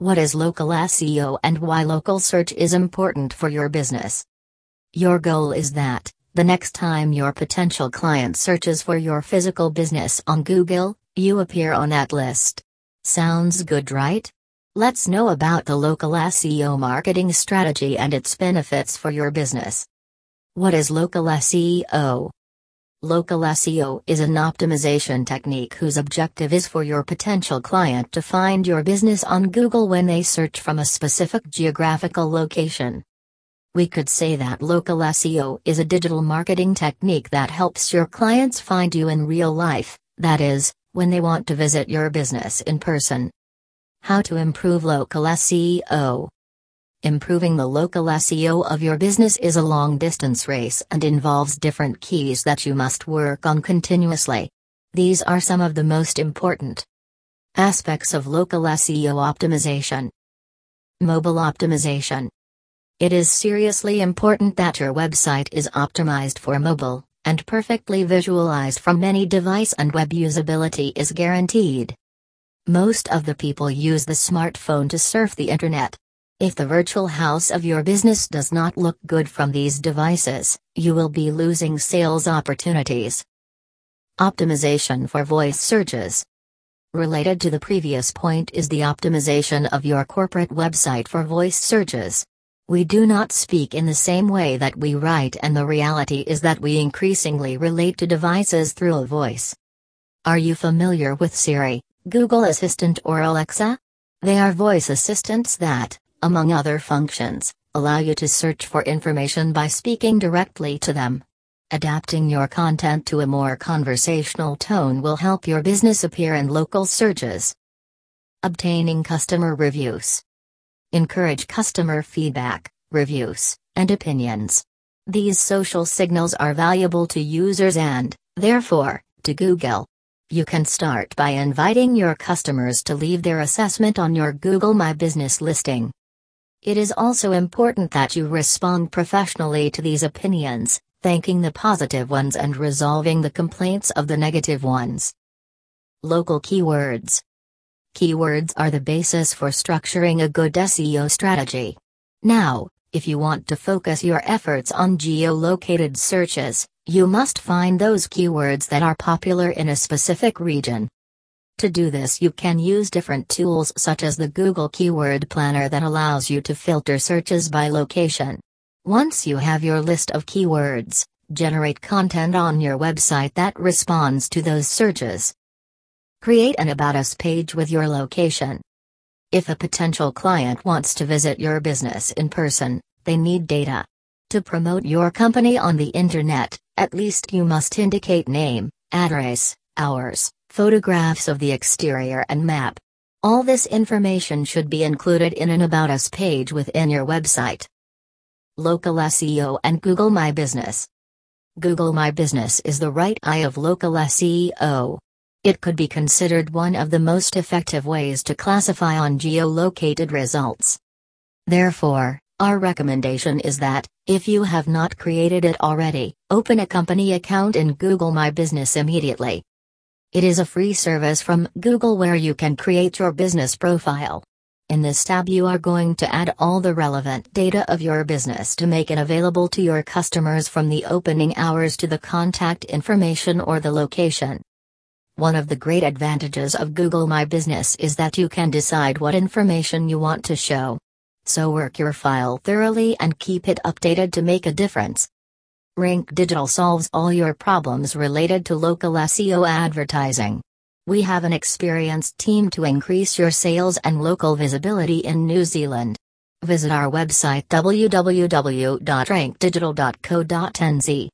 What is local SEO and why local search is important for your business? Your goal is that, the next time your potential client searches for your physical business on Google, you appear on that list. Sounds good, right? Let's know about the local SEO marketing strategy and its benefits for your business. What is local SEO? Local SEO is an optimization technique whose objective is for your potential client to find your business on Google when they search from a specific geographical location. We could say that local SEO is a digital marketing technique that helps your clients find you in real life, that is, when they want to visit your business in person. How to improve local SEO. Improving the local SEO of your business is a long distance race and involves different keys that you must work on continuously. These are some of the most important aspects of local SEO optimization. Mobile optimization. It is seriously important that your website is optimized for mobile, and perfectly visualized from any device and web usability is guaranteed. Most of the people use the smartphone to surf the internet, if the virtual house of your business does not look good from these devices, you will be losing sales opportunities. Optimization for voice searches. Related to the previous point is the optimization of your corporate website for voice searches. We do not speak in the same way that we write, and the reality is that we increasingly relate to devices through a voice. Are you familiar with Siri, Google Assistant, or Alexa? They are voice assistants that, among other functions, allow you to search for information by speaking directly to them. Adapting your content to a more conversational tone will help your business appear in local searches. Obtaining customer reviews. Encourage customer feedback, reviews, and opinions. These social signals are valuable to users and, therefore, to Google. You can start by inviting your customers to leave their assessment on your Google My Business listing. It is also important that you respond professionally to these opinions, thanking the positive ones and resolving the complaints of the negative ones. Local keywords. Keywords are the basis for structuring a good SEO strategy. Now, if you want to focus your efforts on geolocated searches, you must find those keywords that are popular in a specific region. To do this you can use different tools such as the Google Keyword Planner that allows you to filter searches by location. Once you have your list of keywords, generate content on your website that responds to those searches. Create an About Us page with your location. If a potential client wants to visit your business in person, they need data. To promote your company on the internet, at least you must indicate name, address, hours, photographs of the exterior and map. All this information should be included in an About Us page within your website. Local SEO and Google My Business. Google My Business is the right eye of local SEO. It could be considered one of the most effective ways to classify on geolocated results. Therefore, our recommendation is that, if you have not created it already, open a company account in Google My Business immediately. It is a free service from Google where you can create your business profile. In this tab, you are going to add all the relevant data of your business to make it available to your customers from the opening hours to the contact information or the location. One of the great advantages of Google My Business is that you can decide what information you want to show. So work your file thoroughly and keep it updated to make a difference. Rank Digital solves all your problems related to local SEO advertising. We have an experienced team to increase your sales and local visibility in New Zealand. Visit our website www.rankdigital.co.nz.